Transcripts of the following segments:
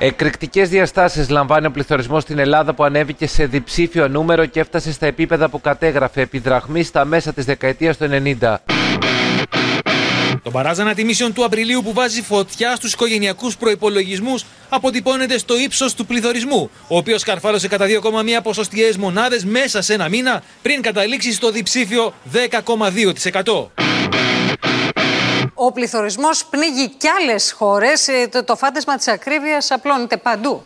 Εκρηκτικές διαστάσεις λαμβάνει ο πληθωρισμός στην Ελλάδα που ανέβηκε σε διψήφιο νούμερο και έφτασε στα επίπεδα που κατέγραφε επί δραχμή στα μέσα της δεκαετίας του 90. Το παράζ ανατιμήσεων του Απριλίου που βάζει φωτιά στους οικογενειακούς προπολογισμού αποτυπώνεται στο ύψος του πληθωρισμού, ο οποίος καρφάλωσε κατά 2,1 ποσοστιαίες μονάδες μέσα σε ένα μήνα πριν καταλήξει στο διψήφιο 10,2%. Ο πληθωρισμός πνίγει κι άλλες χώρες. Ε, το, το φάντασμα της ακρίβειας απλώνεται παντού.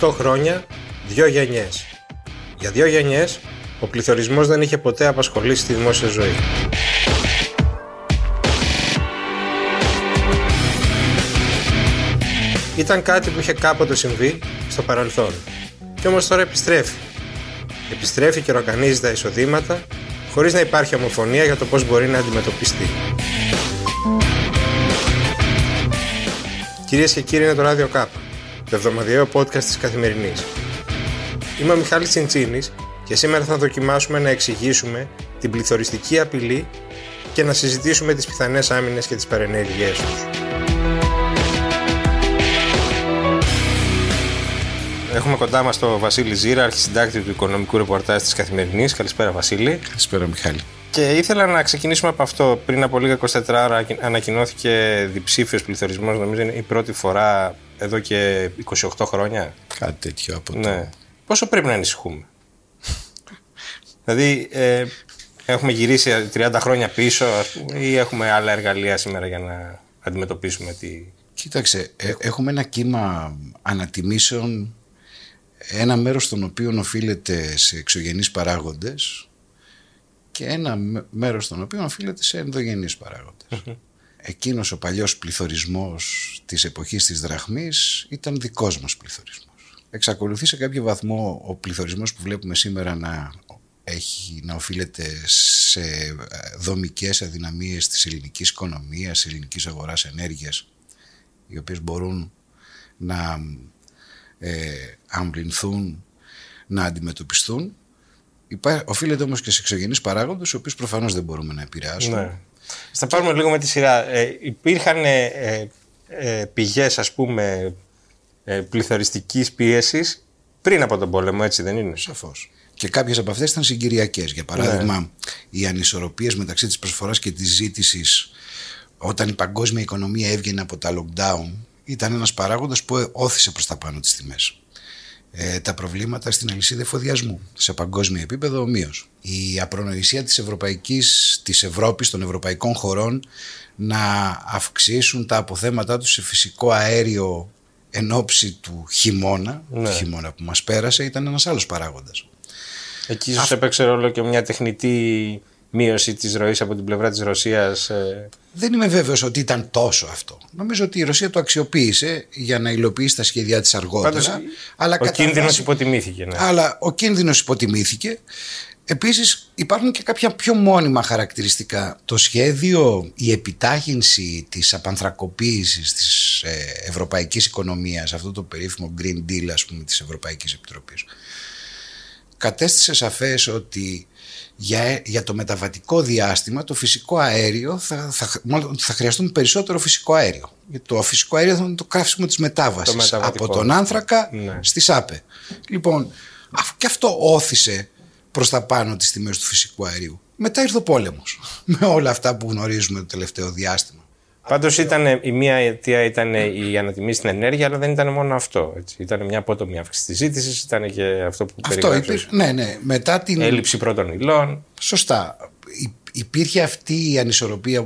«28 χρόνια, δύο γενιές». Για δύο γενιές, ο πληθωρισμός δεν είχε ποτέ απασχολήσει τη δημόσια ζωή. Ήταν κάτι που είχε κάποτε συμβεί στο παρελθόν και όμως τώρα επιστρέφει. Επιστρέφει και ροκανίζει τα εισοδήματα χωρίς να υπάρχει ομοφωνία για το πώς μπορεί να αντιμετωπιστεί. Κυρίες και κύριοι, είναι το Radio Cup, το εβδομαδιαίο podcast της Καθημερινής. Είμαι ο Μιχάλης Τσιντσίνης και σήμερα θα δοκιμάσουμε να εξηγήσουμε την πληθωριστική απειλή και να συζητήσουμε τις πιθανές άμυνες και τις παρενέργειές τους. Έχουμε κοντά μας τον Βασίλη Ζήρα, αρχισυντάκτη του οικονομικού ρεπορτάζ της Καθημερινής. Καλησπέρα, Βασίλη. Καλησπέρα, Μιχάλη. Και ήθελα να ξεκινήσουμε από αυτό. Πριν από λίγα 24 ώρα ανακοινώθηκε διψήφιος πληθωρισμός. Νομίζω είναι η πρώτη φορά εδώ και 28 χρόνια. Κάτι τέτοιο από το. Ναι. Πόσο πρέπει να ανησυχούμε; δηλαδή, ε, έχουμε γυρίσει 30 χρόνια πίσω ή έχουμε άλλα εργαλεία σήμερα για να αντιμετωπίσουμε τη. Κοίταξε, ε, έχουμε ένα κύμα ανατιμήσεων ένα μέρος των οποίων οφείλεται σε εξωγενείς παράγοντες και ένα μέρος των οποίων οφείλεται σε ενδογενείς παράγοντες. Εκείνος ο παλιός πληθωρισμός της εποχής της δραχμής ήταν δικός μας πληθωρισμός. Εξακολουθεί σε κάποιο βαθμό ο πληθωρισμός που βλέπουμε σήμερα να, έχει, να οφείλεται σε ε, δομικές αδυναμίες της ελληνικής οικονομίας, της ελληνικής αγοράς ενέργειας, οι οποίες μπορούν να ε, αμβληνθούν, να αντιμετωπιστούν. Υπά... Οφείλεται όμως και σε εξωγενείς παράγοντες, οι οποίους προφανώς δεν μπορούμε να επηρεάσουμε. Ναι. Θα πάρουμε λίγο με τη σειρά. Ε, υπήρχαν ε, ε, ε, πηγές, ας πούμε, ε, πληθωριστικής πίεσης πριν από τον πόλεμο, έτσι δεν είναι; Σαφώς. Και κάποιες από αυτές ήταν συγκυριακές. Για παράδειγμα, ναι. οι ανισορροπίες μεταξύ της προσφοράς και της ζήτησης όταν η παγκόσμια οικονομία έβγαινε από τα lockdown ήταν ένας παράγοντας που όθησε προς τα πάνω τις τιμές. Ε, τα προβλήματα στην αλυσίδα εφοδιασμού σε παγκόσμιο επίπεδο ομοίω. Η απρονοησία της Ευρωπαϊκής, της Ευρώπης, των ευρωπαϊκών χωρών να αυξήσουν τα αποθέματά τους σε φυσικό αέριο εν ώψη του χειμώνα, ναι. του χειμώνα που μας πέρασε, ήταν ένας άλλος παράγοντας. Εκεί ίσως έπαιξε ρόλο και μια τεχνητή μείωση της ροής από την πλευρά της Ρωσίας. Ε, δεν είμαι βέβαιος ότι ήταν τόσο αυτό. Νομίζω ότι η Ρωσία το αξιοποίησε για να υλοποιήσει τα σχέδιά της αργότερα. Πάντως, αλλά ο κίνδυνος υποτιμήθηκε. Ναι. Αλλά ο κίνδυνος υποτιμήθηκε. Επίσης υπάρχουν και κάποια πιο μόνιμα χαρακτηριστικά. Το σχέδιο, η επιτάχυνση της απανθρακοποίησης της ε, ευρωπαϊκής οικονομίας, αυτό το περίφημο Green Deal ας πούμε της Ευρωπαϊκής Επιτροπής, κατέστησε σαφές ότι για, για το μεταβατικό διάστημα το φυσικό αέριο θα, θα, θα χρειαστούμε περισσότερο φυσικό αέριο. Γιατί το φυσικό αέριο θα είναι το καύσιμο της μετάβασης από τον άνθρακα ναι. στη ΣΑΠΕ. Λοιπόν, και αυτό όθησε προς τα πάνω τις τιμές του φυσικού αερίου. Μετά ήρθε ο πόλεμος με όλα αυτά που γνωρίζουμε το τελευταίο διάστημα. Πάντως η μία αιτία ήταν η ανατιμή στην ενέργεια, αλλά δεν ήταν μόνο αυτό. Έτσι. Ήταν μια απότομη αύξηση της ζήτησης, ήταν και αυτό που περιγράψατε. Ναι, ναι. Μετά την... Έλλειψη πρώτων υλών. Σωστά. Υπήρχε αυτή η ανισορροπία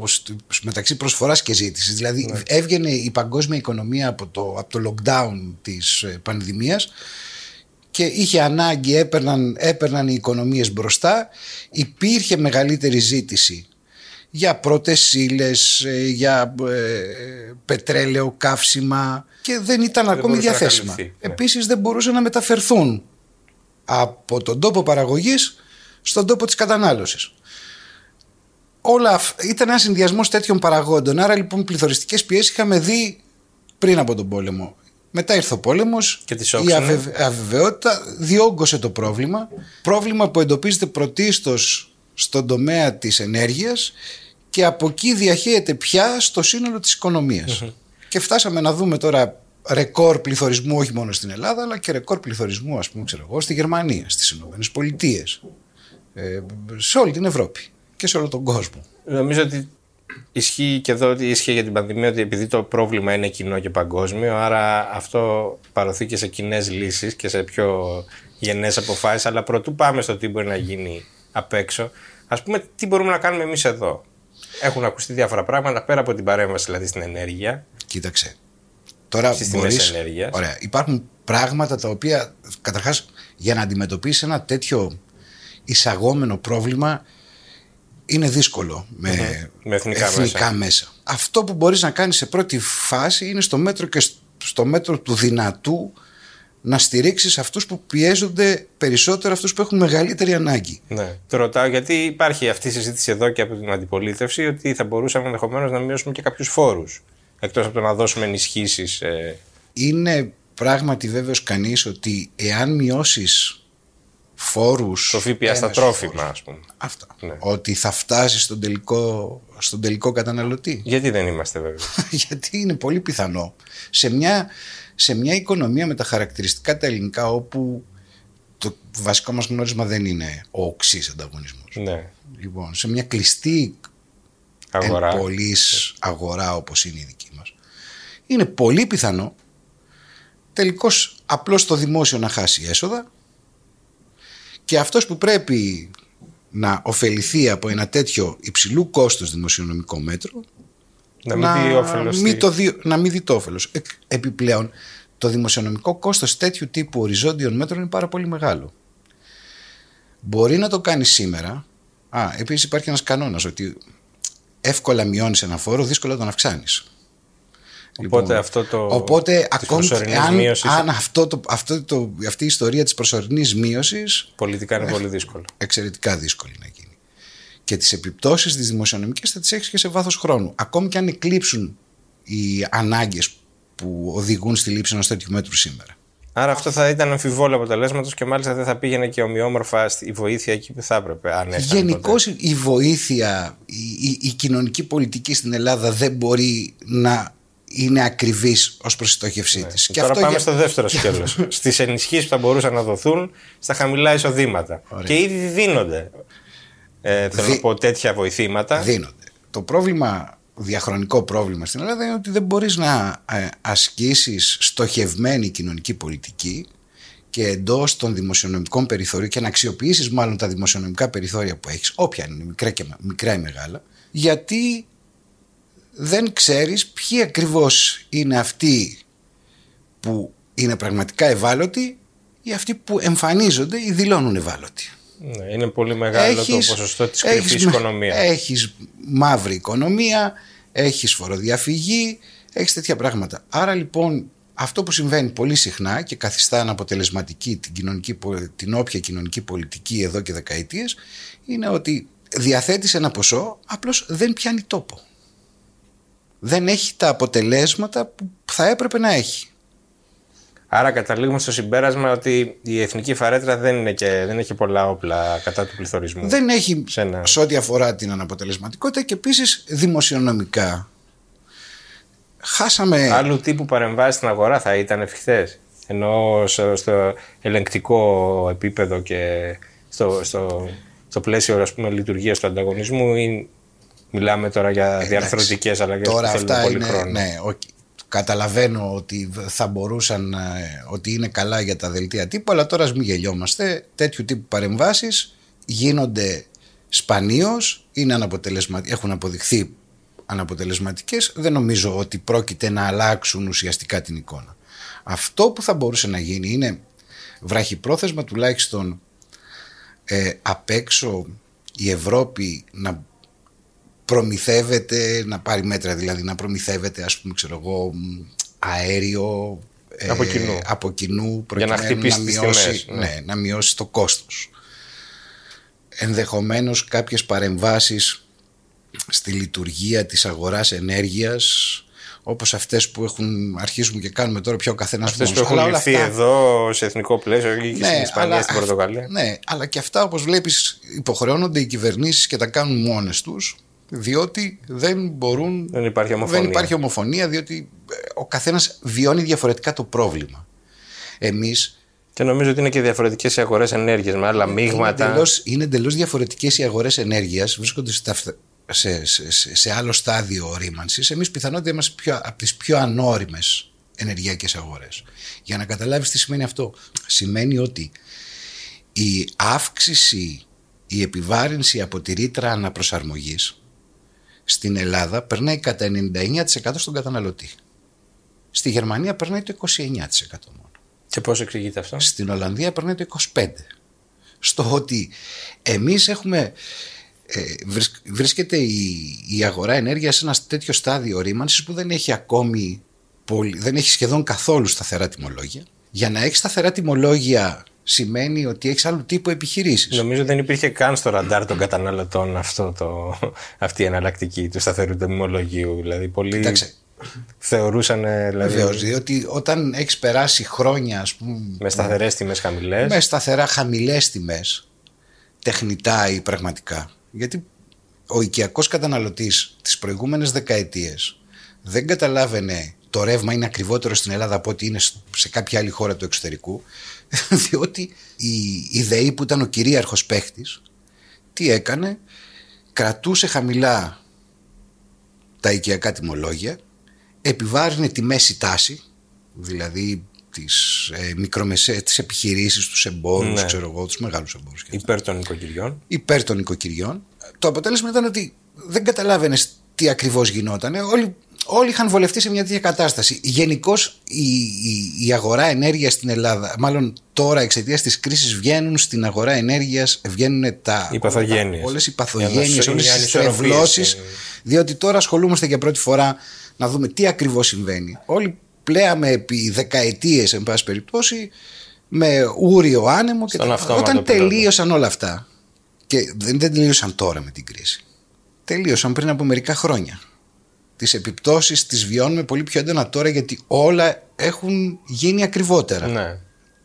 μεταξύ προσφοράς και ζήτησης. Δηλαδή ναι. έβγαινε η παγκόσμια οικονομία από το, από το lockdown της ε, πανδημίας και είχε ανάγκη, έπαιρναν, έπαιρναν οι οικονομίες μπροστά, υπήρχε μεγαλύτερη ζήτηση για πρώτες ύλες, ε, για ε, πετρέλαιο, καύσιμα και δεν ήταν ακόμη διαθέσιμα. Ναι. Επίσης δεν μπορούσαν να μεταφερθούν από τον τόπο παραγωγής στον τόπο της κατανάλωσης. Όλα ήταν ένα συνδυασμός τέτοιων παραγόντων. Άρα λοιπόν πληθωριστικές πιέσεις είχαμε δει πριν από τον πόλεμο. Μετά ήρθε ο πόλεμος. Η αβεβαιότητα διόγκωσε το πρόβλημα. Πρόβλημα που εντοπίζεται πρωτίστως στον τομέα της ενέργειας και από εκεί διαχέεται πια στο σύνολο της οικονομίας. Και φτάσαμε να δούμε τώρα ρεκόρ πληθωρισμού όχι μόνο στην Ελλάδα αλλά και ρεκόρ πληθωρισμού ας πούμε ξέρω εγώ στη Γερμανία, στις Ηνωμένες Πολιτείες ε, σε όλη την Ευρώπη και σε όλο τον κόσμο. Νομίζω ότι ισχύει και εδώ ότι ισχύει για την πανδημία ότι επειδή το πρόβλημα είναι κοινό και παγκόσμιο, άρα αυτό παροθεί και σε κοινές λύσεις και σε πιο γενναίες αποφάσεις. Αλλά πρωτού πάμε στο τι μπορεί να γίνει απ' έξω, ας πούμε, τι μπορούμε να κάνουμε εμείς εδώ; Έχουν ακουστεί διάφορα πράγματα πέρα από την παρέμβαση δηλαδή στην ενέργεια. Κοίταξε. Τώρα Στις μπορείς, τιμές ενέργειας. Ωραία. Υπάρχουν πράγματα τα οποία καταρχάς για να αντιμετωπίσεις ένα τέτοιο εισαγόμενο πρόβλημα είναι δύσκολο με, Με εθνικά μέσα. Αυτό που μπορείς να κάνεις σε πρώτη φάση είναι στο μέτρο και σ- στο μέτρο του δυνατού να στηρίξεις αυτούς που πιέζονται περισσότερο, αυτούς που έχουν μεγαλύτερη ανάγκη. Ναι. Το ρωτάω γιατί υπάρχει αυτή η συζήτηση εδώ και από την αντιπολίτευση ότι θα μπορούσαμε ενδεχομένως να μειώσουμε και κάποιους φόρους. Εκτός από το να δώσουμε ενισχύσεις. Ε, Είναι πράγματι βέβαιος κανείς ότι εάν μειώσεις φόρους το ΦΠΑ στα έμεσους τρόφιμα, φόρους, ας πούμε. Αυτά. Ναι. Ότι θα φτάσει στον τελικό, στον τελικό καταναλωτή. Γιατί δεν είμαστε βέβαιοι; Γιατί είναι πολύ πιθανό σε μια, σε μια οικονομία με τα χαρακτηριστικά τα ελληνικά όπου το βασικό μας γνώρισμα δεν είναι ο οξύς ανταγωνισμός. ναι. Λοιπόν, σε μια κλειστή Αγορά. εν πολλής αγορά όπως είναι η δική μας είναι πολύ πιθανό τελικώς απλώς το δημόσιο να χάσει έσοδα και αυτός που πρέπει να ωφεληθεί από ένα τέτοιο υψηλού κόστος δημοσιονομικό μέτρο Να μην δει όφελος μην στη- το δει- να μην δει το όφελος. Ε, Επιπλέον, το δημοσιονομικό κόστος τέτοιου τύπου οριζόντιων μέτρων είναι πάρα πολύ μεγάλο. Μπορεί να το κάνει σήμερα. Α, επίσης υπάρχει ένας κανόνας ότι εύκολα μειώνεις ένα φόρο, δύσκολα τον αυξάνεις. Οπότε αυτό το. Οπότε της ακόμη και προσωρινής αν, μείωσης αν αυτό το, αυτό το, αυτή η ιστορία της προσωρινής μείωσης Πολιτικά είναι πολύ δύσκολο. εξαιρετικά δύσκολη να γίνει. Και τις επιπτώσεις της δημοσιονομικής θα τις έχεις και σε βάθος χρόνου. Ακόμη και αν εκλείψουν οι ανάγκες που οδηγούν στη λήψη ενός τέτοιου μέτρου σήμερα. Άρα αυτό θα ήταν αμφιβόλο αποτελέσματος και μάλιστα δεν θα πήγαινε και ομοιόμορφα στη- η βοήθεια εκεί που θα έπρεπε. Αν έφτανε Γενικώς ποτέ. η βοήθεια, η, η- η κοινωνική πολιτική στην Ελλάδα δεν μπορεί να είναι ακριβής ως προς τη στόχευσή της. Ναι. Τώρα πάμε για- στο δεύτερο σκέλος. Στις ενισχύσεις που θα μπορούσαν να δοθούν στα χαμηλά εισοδήματα. Και ήδη δίνονται. Ε, θέλω Δι- να πω τέτοια βοηθήματα. δίνονται. Το πρόβλημα, διαχρονικό πρόβλημα στην Ελλάδα είναι ότι δεν μπορείς να ε, ασκήσεις στοχευμένη κοινωνική πολιτική και εντός των δημοσιονομικών περιθώριων και να αξιοποιήσεις μάλλον τα δημοσιονομικά περιθώρια που έχεις, όποια είναι, μικρά, και, μικρά ή μεγάλα, γιατί δεν ξέρεις ποιοι ακριβώς είναι αυτοί που είναι πραγματικά ευάλωτοι ή αυτοί που εμφανίζονται ή δηλώνουν ευάλωτοι. Ναι, είναι πολύ μεγάλο το ποσοστό της κρυφής έχεις, μα- οικονομίας. Έχεις μαύρη οικονομία, έχεις φοροδιαφυγή, έχεις τέτοια πράγματα. Άρα λοιπόν αυτό που συμβαίνει πολύ συχνά και καθιστά αναποτελεσματική την, κοινωνική, πο- την όποια κοινωνική πολιτική εδώ και δεκαετίες είναι ότι διαθέτεις ένα ποσό απλώς δεν πιάνει τόπο. Δεν έχει τα αποτελέσματα που θα έπρεπε να έχει. Άρα καταλήγουμε στο συμπέρασμα ότι η εθνική φαρέτρα δεν, είναι και, δεν έχει πολλά όπλα κατά του πληθωρισμού. Δεν έχει Σε ένα- σε ό,τι αφορά την αναποτελεσματικότητα και επίσης δημοσιονομικά. Χάσαμε... Άλλου τύπου παρεμβάσεις στην αγορά θα ήταν εφικτές; Ενώ στο, στο ελεγκτικό επίπεδο και στο, στο, στο πλαίσιο ας πούμε, λειτουργίας του ανταγωνισμού ή μιλάμε τώρα για διαρθρωτικές αλλαγές Ε, Τώρα που θέλουν αυτά πολύ είναι, χρόνο. ναι, οκ. καταλαβαίνω ότι θα μπορούσαν, ε, ότι είναι καλά για τα δελτία τύπου, αλλά τώρα ας μην γελιόμαστε. Τέτοιου τύπου παρεμβάσεις γίνονται σπανίως, είναι αναποτελεσμα... έχουν αποδειχθεί αναποτελεσματικές. Δεν νομίζω ότι πρόκειται να αλλάξουν ουσιαστικά την εικόνα. Αυτό που θα μπορούσε να γίνει είναι βραχυπρόθεσμα τουλάχιστον ε, απ' έξω η Ευρώπη να προμηθεύεται, να πάρει μέτρα δηλαδή, να προμηθεύεται ας πούμε ξέρω εγώ μ, αέριο ε, Από κοινού. από κοινού Για να προκειμένου χτυπήσει τις μειώσει, τιμές, ναι. ναι, να μειώσει το κόστος. Ενδεχομένως κάποιες παρεμβάσεις στη λειτουργία της αγοράς ενέργειας όπως αυτές που έχουν, αρχίσουμε και κάνουμε τώρα πιο ο καθένας Αυτές μόνος. που έχουν Αλλά όλα ληφθεί αυτά- εδώ σε εθνικό πλαίσιο ή και Ναι, στην Ισπανία, αλλά στην αυ- Πορτογαλία. Ναι, αλλά και αυτά όπως βλέπεις υποχρεώνονται οι κυβερνήσεις και τα κάνουν μόνες τους διότι δεν μπορούν Δεν υπάρχει ομοφωνία. δεν υπάρχει ομοφωνία διότι ε, ο καθένας βιώνει διαφορετικά το πρόβλημα. Εμείς Και νομίζω ότι είναι και διαφορετικές οι αγορές ενέργειας με άλλα μείγματα. είναι εντελώς, είναι εντελώς διαφορετικές οι αγορές ενέργειας βρίσκονται στα φτα- σε, σε, σε, σε άλλο στάδιο ρήμανσης εμείς πιθανότητα είμαστε πιο, από τις πιο ανώριμες ενεργειακές αγορές για να καταλάβεις τι σημαίνει αυτό σημαίνει ότι η αύξηση η επιβάρυνση από τη ρήτρα αναπροσαρμογής στην Ελλάδα περνάει κατά 99% στον καταναλωτή στη Γερμανία περνάει το 29% μόνο Και πώς εξηγείται αυτό; στην Ολλανδία περνάει το 25. Στο ότι εμείς έχουμε ε, βρισ- βρίσκεται η, η αγορά ενέργειας σε ένα τέτοιο στάδιο ρήμανσης που δεν έχει ακόμη πολύ, δεν έχει σχεδόν καθόλου σταθερά τιμολόγια. Για να έχει σταθερά τιμολόγια σημαίνει ότι έχεις άλλου τύπου επιχειρήσεις. Νομίζω δεν υπήρχε καν στο ραντάρ των καταναλωτών αυτό το, αυτή η εναλλακτική του σταθερού τιμολογίου. Δηλαδή, πολλοί Κοίταξε. θεωρούσαν. ε, Δηλαδή, Βεβαίως, διότι όταν έχεις περάσει χρόνια ας πούμε, με σταθερές τιμές χαμηλές. με σταθερά χαμηλές τιμές τεχνητά ή πραγματικά γιατί ο οικιακός καταναλωτής τις προηγούμενες δεκαετίες δεν καταλάβαινε το ρεύμα είναι ακριβότερο στην Ελλάδα από ότι είναι σε κάποια άλλη χώρα του εξωτερικού διότι η, η ΔΕΗ που ήταν ο κυρίαρχος παίχτης τι έκανε κρατούσε χαμηλά τα οικιακά τιμολόγια επιβάρυνε τη μέση τάση δηλαδή τις, ε, μικρομεσαίες, τις επιχειρήσεις, τους εμπόρους, Ναι. ξέρω εγώ, τους μεγάλους εμπόρους και υπέρ των οικοκυριών. υπέρ των οικοκυριών. Το αποτέλεσμα ήταν ότι δεν καταλάβαινες τι ακριβώς γινόταν. Όλοι, όλοι είχαν βολευτεί σε μια τέτοια κατάσταση. Γενικώς η, η, η αγορά ενέργειας στην Ελλάδα, μάλλον τώρα εξαιτίας της κρίσης, βγαίνουν στην αγορά ενέργειας, βγαίνουν τα. Οι παθογένειες. Όλες οι Για παθογένειες, να- όλες για τι ανισορροπίες. τρευλώσει. Διότι τώρα ασχολούμαστε για πρώτη φορά να δούμε τι ακριβώς συμβαίνει. Όλοι πλέαμε επί δεκαετίες, εν πάση περιπτώσει, με ούριο άνεμο και Στον τα- αυτόματο Όταν πιλότο. τελείωσαν όλα αυτά και δεν, δεν τελείωσαν τώρα με την κρίση. Τελείωσαν πριν από μερικά χρόνια. Τις επιπτώσεις τις βιώνουμε πολύ πιο έντονα τώρα γιατί όλα έχουν γίνει ακριβότερα. Ναι.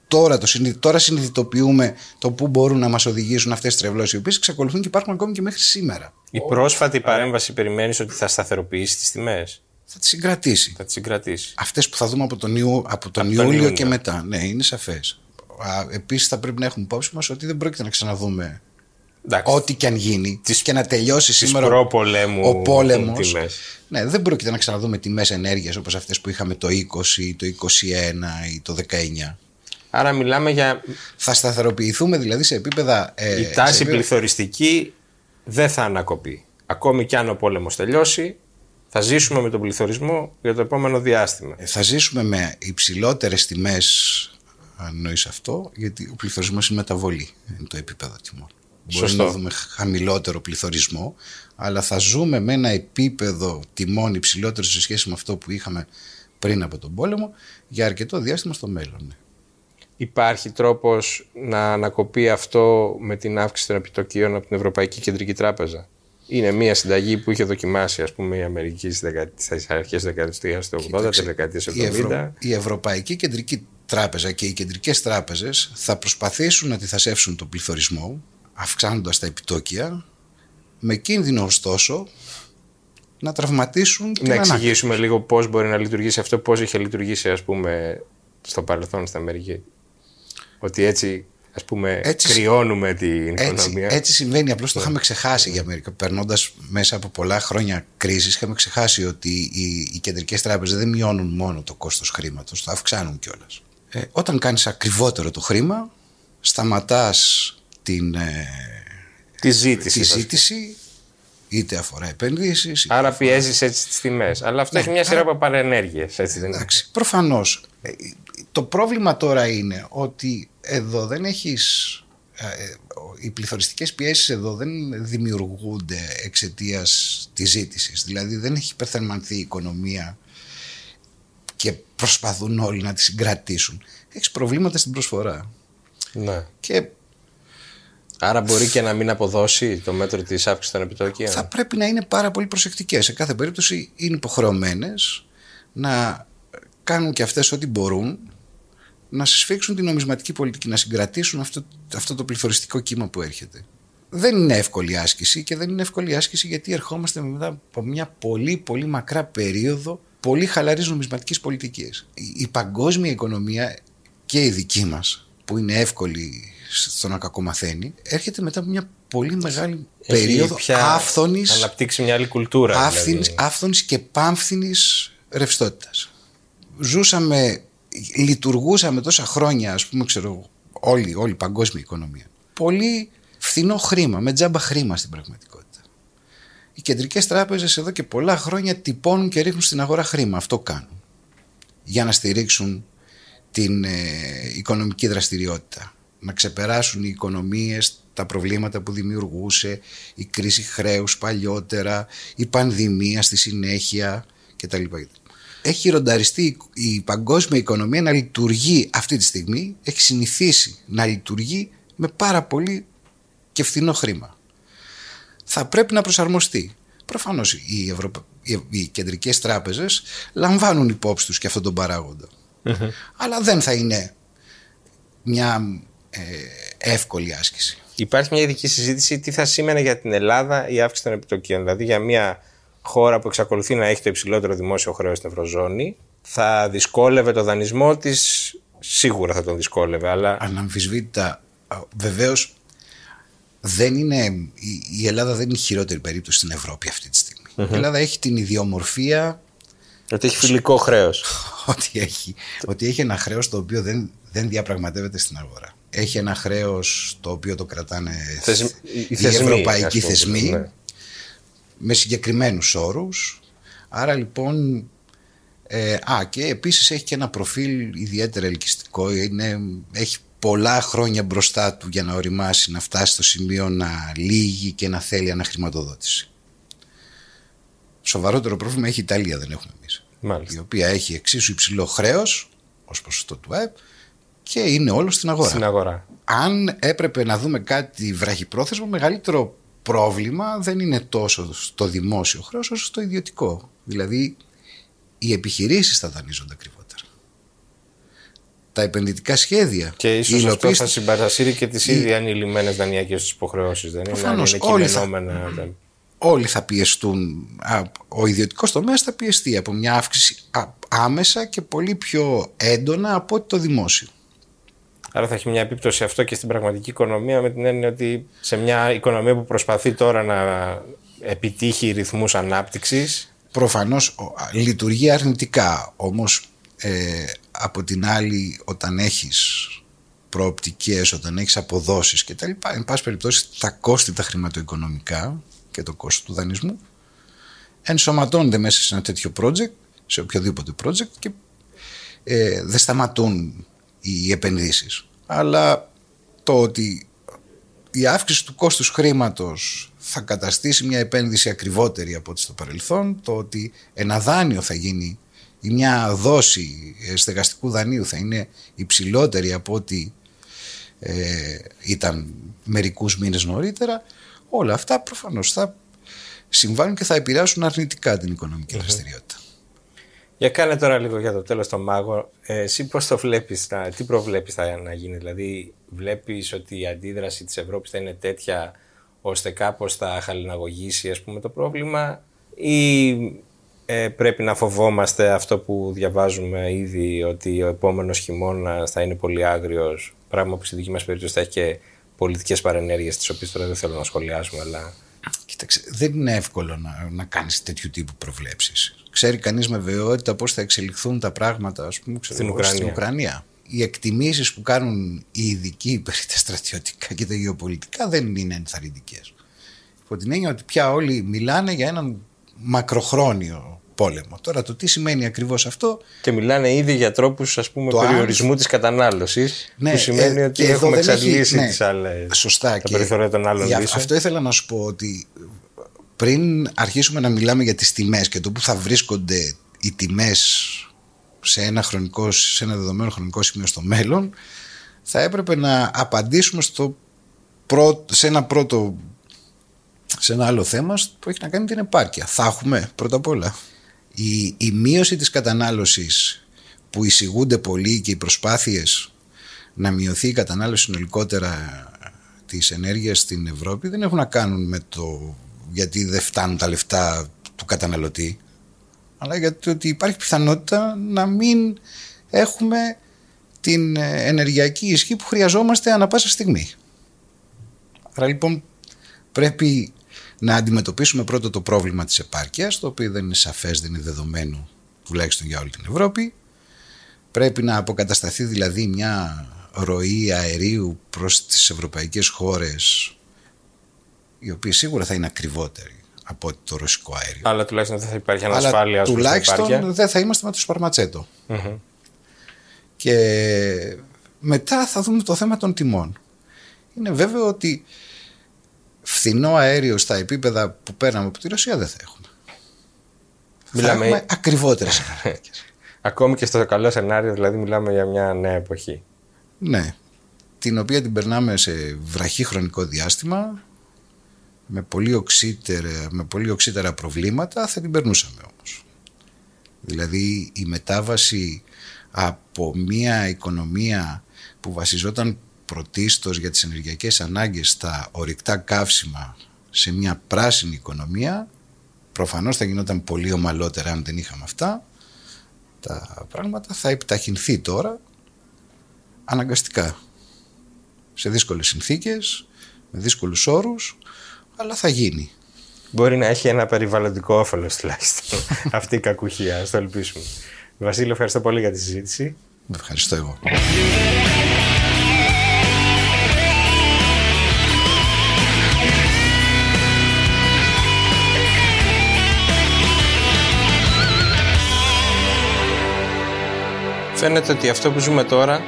Τώρα, το, συνειδη- τώρα συνειδητοποιούμε το πού μπορούν να μας οδηγήσουν αυτές τις τρευλώσεις οι οποίες εξακολουθούν και υπάρχουν ακόμη και μέχρι σήμερα. Η πρόσφατη παρέμβαση περιμένεις ότι θα σταθεροποιήσει τις τιμές; Θα τις συγκρατήσει. Θα τις συγκρατήσει. Αυτές που θα δούμε από τον, Ιού, από τον Από τον Ιούλιο Ιούνιο. και μετά. Ναι, είναι σαφές. Α, Επίσης θα πρέπει να έχουμε υπόψη μας ότι δεν πρόκειται να ξαναδούμε Εντάξει. ό,τι και αν γίνει Τις- και να τελειώσεις τις σήμερα προπολέμου ο πόλεμος τιμές. ναι, δεν πρόκειται να ξαναδούμε τιμές ενέργειας όπως αυτές που είχαμε το 20 ή το 21 ή το 19 Άρα μιλάμε για θα σταθεροποιηθούμε δηλαδή σε επίπεδα ε, η σε τάση επίπεδα- πληθωριστική δεν θα ανακοπεί. Ακόμη κι αν ο πόλεμος τελειώσει, θα ζήσουμε με τον πληθωρισμό για το επόμενο διάστημα. θα ζήσουμε με υψηλότερες τιμές αν εννοείς αυτό γιατί ο πληθωρισμός είναι μεταβολή είναι το επίπεδο τιμών Μπορεί Σωστό. να δούμε χαμηλότερο πληθωρισμό αλλά θα ζούμε με ένα επίπεδο τιμών υψηλότερο σε σχέση με αυτό που είχαμε πριν από τον πόλεμο για αρκετό διάστημα στο μέλλον. ναι. Υπάρχει τρόπος να ανακοπεί αυτό με την αύξηση των επιτοκίων από την Ευρωπαϊκή Κεντρική Τράπεζα; Είναι μια συνταγή που είχε δοκιμάσει ας πούμε, η Αμερική στις δεκα- στις αρχές της δεκαετίας του 80, τις δεκαετίες του η, Ευρω- 70. η Ευρωπαϊκή Κεντρική Τράπεζα και οι κεντρικές τράπεζες θα προσπαθήσουν να αντιθασέψουν τον πληθωρισμό αυξάνοντας τα επιτόκια με κίνδυνο ωστόσο να τραυματίσουν την Να ανάκαμψη. εξηγήσουμε λίγο πώς μπορεί να λειτουργήσει αυτό, πώς είχε λειτουργήσει ας πούμε στο παρελθόν στην Αμερική. Ότι έτσι ας πούμε Έτσι- κρυώνουμε την Έτσι, οικονομία. έτσι συμβαίνει, απλώς το είχαμε ξεχάσει για Αμερική. Περνώντας μέσα από πολλά χρόνια κρίσης, είχαμε ξεχάσει ότι οι, οι κεντρικές τράπεζες δεν μειώνουν μόνο το κόστος χρήματος, το αυξάνουν κιόλας. Ε, όταν κάνεις ακριβότερο το χρήμα, σταματάς την, ε, Τη ζήτηση. τη θα- ζήτηση, είτε αφορά επενδύσεις, είτε Άρα πιέζεις έτσι τις τιμές. Αλλά αυτό έχει μια σειρά άρα- από παρενέργειες. Έτσι δεν είναι; Εντάξει, προφανώς. Ε, Το πρόβλημα τώρα είναι ότι εδώ δεν έχεις... ε, ε, Οι πληθωριστικές πιέσεις εδώ δεν δημιουργούνται εξαιτίας της ζήτησης. Δηλαδή δεν έχει υπερθερμανθεί η οικονομία και προσπαθούν όλοι να τη συγκρατήσουν. Έχεις προβλήματα στην προσφορά. Ναι. Και Άρα μπορεί και να μην αποδώσει το μέτρο της αύξησης των επιτοκίων. θα πρέπει να είναι πάρα πολύ προσεκτικές. Σε κάθε περίπτωση είναι υποχρεωμένες να κάνουν και αυτές ό,τι μπορούν να συσφίξουν την νομισματική πολιτική, να συγκρατήσουν αυτό, αυτό το πληθωριστικό κύμα που έρχεται. Δεν είναι εύκολη άσκηση και δεν είναι εύκολη άσκηση γιατί ερχόμαστε μετά από μια πολύ πολύ μακρά περίοδο πολύ χαλαρής νομισματικής πολιτικής. Η, η παγκόσμια οικονομία και η δική μας που είναι εύκολη στο να κακομαθαίνει έρχεται μετά από μια πολύ μεγάλη Έχει περίοδο πια άφθονης, Αναπτύξει μια άλλη κουλτούρα. άφθονης, δηλαδή. άφθονης και πάμφθινης ρευστότητας. Ζούσαμε, λειτουργούσαμε τόσα χρόνια, ας πούμε, ξέρω, όλη, όλη η παγκόσμια οικονομία. Πολύ φθηνό χρήμα, με τζάμπα χρήμα στην πραγματικότητα. Οι κεντρικές τράπεζες εδώ και πολλά χρόνια τυπώνουν και ρίχνουν στην αγορά χρήμα. Αυτό κάνουν. Για να στηρίξουν την ε, οικονομική δραστηριότητα. Να ξεπεράσουν οι οικονομίες τα προβλήματα που δημιουργούσε, η κρίση χρέους παλιότερα, η πανδημία στη συνέχεια κτλ. Έχει ρονταριστεί η παγκόσμια οικονομία να λειτουργεί αυτή τη στιγμή, έχει συνηθίσει να λειτουργεί με πάρα πολύ και φθηνό χρήμα. Θα πρέπει να προσαρμοστεί. Προφανώς οι, Ευρωπα... οι κεντρικές τράπεζες λαμβάνουν υπόψη τους και αυτόν τον παράγοντα. Αλλά δεν θα είναι μια ε, εύκολη άσκηση. Υπάρχει μια ειδική συζήτηση τι θα σήμαινε για την Ελλάδα η αύξηση των επιτοκίων. Δηλαδή για μια χώρα που εξακολουθεί να έχει το υψηλότερο δημόσιο χρέος στην Ευρωζώνη, θα δυσκόλευε το δανεισμό της. Σίγουρα θα τον δυσκόλευε, αλλά. Αναμφισβήτητα, βεβαίως δεν είναι, η- η Ελλάδα δεν είναι η χειρότερη περίπτωση στην Ευρώπη αυτή τη στιγμη Η Ελλάδα έχει την ιδιομορφία Ότι έχει φιλικό χρέος. ότι έχει, ότι έχει ένα χρέος το οποίο δεν, δεν διαπραγματεύεται στην αγορά. Έχει ένα χρέος το οποίο το κρατάνε Θεσμ- οι, οι θεσμοί, ευρωπαϊκοί ας πούμε, θεσμοί ναι. με συγκεκριμένους όρους. Άρα λοιπόν... Ε, α, και επίσης έχει και ένα προφίλ ιδιαίτερα ελκυστικό. Είναι, έχει πολλά χρόνια μπροστά του για να οριμάσει, να φτάσει στο σημείο να λύγει και να θέλει αναχρηματοδότηση. Σοβαρότερο πρόβλημα έχει η Ιταλία, δεν έχουμε εμείς Μάλιστα. η οποία έχει εξίσου υψηλό χρέος ως ποσοστό του ΑΕΠ και είναι όλο στην αγορά. Στην αγορά. Αν έπρεπε να δούμε κάτι βραχυπρόθεσμο, μεγαλύτερο πρόβλημα δεν είναι τόσο στο δημόσιο χρέος όσο στο ιδιωτικό. Δηλαδή, οι επιχειρήσεις θα δανείζονται ακριβότερα. Τα επενδυτικά σχέδια, Και η ίσω αυτό υλοποίηση- θα συμπαρασύρει και τις η- ήδη ανηλυμένες δανειακές τους υποχρεώσεις. Δεν είναι, αν Προφανώς, είναι όλοι θα- κειμενόμενα. δεν- όλοι θα πιεστούν. Α, Ο ιδιωτικός τομέας θα πιεστεί από μια αύξηση α- άμεσα και πολύ πιο έντονα από ότι το δημόσιο. Άρα θα έχει μια επίπτωση αυτό και στην πραγματική οικονομία με την έννοια ότι σε μια οικονομία που προσπαθεί τώρα να επιτύχει ρυθμούς ανάπτυξης. Προφανώς ο- α, λειτουργεί αρνητικά. Όμως ε, από την άλλη όταν έχεις προοπτικές, όταν έχεις αποδόσεις και τα λοιπά, εν πάση περιπτώσει τα κόστη τα χρηματοοικονομικά και το κόστος του δανεισμού ενσωματώνται μέσα σε ένα τέτοιο project, σε οποιοδήποτε project και ε, δεν σταματούν οι επενδύσεις. Αλλά το ότι η αύξηση του κόστους χρήματος θα καταστήσει μια επένδυση ακριβότερη από ό,τι στο παρελθόν, το ότι ένα δάνειο θα γίνει ή μια δόση ε, στεγαστικού δανείου θα είναι υψηλότερη από ό,τι ε, ήταν μερικούς μήνες νωρίτερα, όλα αυτά προφανώς θα συμβάλλουν και θα επηρεάσουν αρνητικά την οικονομική δραστηριότητα. Για κάνε τώρα λίγο για το τέλος το μάγο. Ε, εσύ πώς το βλέπεις, να- τι προβλέπεις θα να γίνει. Δηλαδή βλέπεις ότι η αντίδραση της Ευρώπης θα είναι τέτοια ώστε κάπως θα χαλιναγωγήσει ας πούμε, το πρόβλημα ή ε, πρέπει να φοβόμαστε αυτό που διαβάζουμε ήδη ότι ο επόμενος χειμώνας θα είναι πολύ άγριος πράγμα που στη δική μας περίπτωση θα έχει και πολιτικές παρενέργειες τις οποίες τώρα δεν θέλω να σχολιάσουμε αλλά Κοίταξε, δεν είναι εύκολο να, να κάνεις τέτοιου τύπου προβλέψεις. Ξέρει κανείς με βεβαιότητα πώς θα εξελιχθούν τα πράγματα ας πούμε, ξέρω, Στην εγώ, Ουκρανία. στην Ουκρανία. Οι εκτιμήσεις που κάνουν οι ειδικοί περί τα στρατιωτικά και τα γεωπολιτικά δεν είναι ενθαρρυντικές. Υπό την έννοια ότι πια όλοι μιλάνε για έναν μακροχρόνιο πόλεμο. Τώρα το τι σημαίνει ακριβώς αυτό Και μιλάνε ήδη για τρόπους Το αν- περιορισμού της κατανάλωσης. Ναι, που σημαίνει ε, ότι και εδώ έχουμε δεν έχει- εξαντλήσει ναι, τις άλλες, Σωστά. τα και περιθώρια των άλλων για- λύσεων. Αυτό ήθελα να σου πω ότι πριν αρχίσουμε να μιλάμε για τις τιμές και το που θα βρίσκονται οι τιμές σε ένα, χρονικό, σε ένα δεδομένο χρονικό σημείο στο μέλλον θα έπρεπε να απαντήσουμε στο πρώτο, σε ένα πρώτο σε ένα άλλο θέμα που έχει να κάνει την επάρκεια. Θα έχουμε πρώτα απ' όλα. Η, η μείωση της κατανάλωσης που εισηγούνται πολύ και οι προσπάθειες να μειωθεί η κατανάλωση συνολικότερα της ενέργειας στην Ευρώπη δεν έχουν να κάνουν με το γιατί δεν φτάνουν τα λεφτά του καταναλωτή αλλά γιατί ότι υπάρχει πιθανότητα να μην έχουμε την ενεργειακή ισχύ που χρειαζόμαστε ανα πάσα στιγμή. Άρα λοιπόν πρέπει να αντιμετωπίσουμε πρώτο το πρόβλημα της επάρκειας, το οποίο δεν είναι σαφές, δεν είναι δεδομένο τουλάχιστον για όλη την Ευρώπη. Πρέπει να αποκατασταθεί δηλαδή μια ροή αερίου προς τις ευρωπαϊκές χώρες οι οποίες σίγουρα θα είναι ακριβότεροι από το ρωσικό αέριο. Αλλά τουλάχιστον δεν θα υπάρχει ανασφάλεια. Αλλά τουλάχιστον δεν θα είμαστε με το σπαρματσετο Και μετά θα δούμε το θέμα των τιμών. Είναι βέβαιο ότι φθηνό αέριο στα επίπεδα που παίρναμε από τη Ρωσία δεν θα έχουμε. Μιλάμε... Θα έχουμε ακριβότερες ενέργειες. Ακόμη και στο καλό σενάριο, δηλαδή μιλάμε για μια νέα εποχή. Ναι, την οποία την περνάμε σε βραχή χρονικό διάστημα με πολύ, οξύτερα, με πολύ οξύτερα προβλήματα θα την περνούσαμε όμως. Δηλαδή η μετάβαση από μια οικονομία που βασιζόταν πρωτίστως για τις ενεργειακές ανάγκες στα ορυκτά καύσιμα σε μια πράσινη οικονομία προφανώς θα γινόταν πολύ ομαλότερα αν δεν είχαμε αυτά τα πράγματα θα επιταχυνθεί τώρα αναγκαστικά σε δύσκολες συνθήκες με δύσκολους όρους αλλά θα γίνει Μπορεί να έχει ένα περιβαλλοντικό όφελος τουλάχιστον αυτή η κακουχία, ας το ελπίσουμε. Βασίλειο, ευχαριστώ πολύ για τη συζήτηση. Ευχαριστώ εγώ. Φαίνεται ότι αυτό που ζούμε τώρα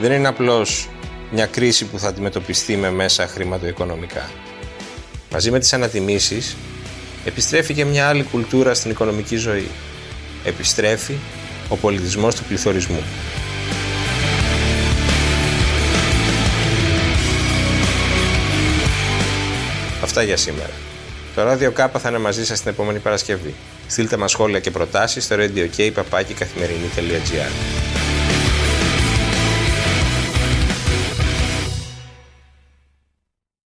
δεν είναι απλώς μια κρίση που θα αντιμετωπιστεί με μέσα χρηματοοικονομικά. Μαζί με τις ανατιμήσεις επιστρέφει και μια άλλη κουλτούρα στην οικονομική ζωή. Επιστρέφει ο πολιτισμός του πληθωρισμού. Αυτά για σήμερα. Το ράδιο Κάπα θα είναι μαζί σας την επόμενη Παρασκευή. Στείλτε μας σχόλια και προτάσεις στο radio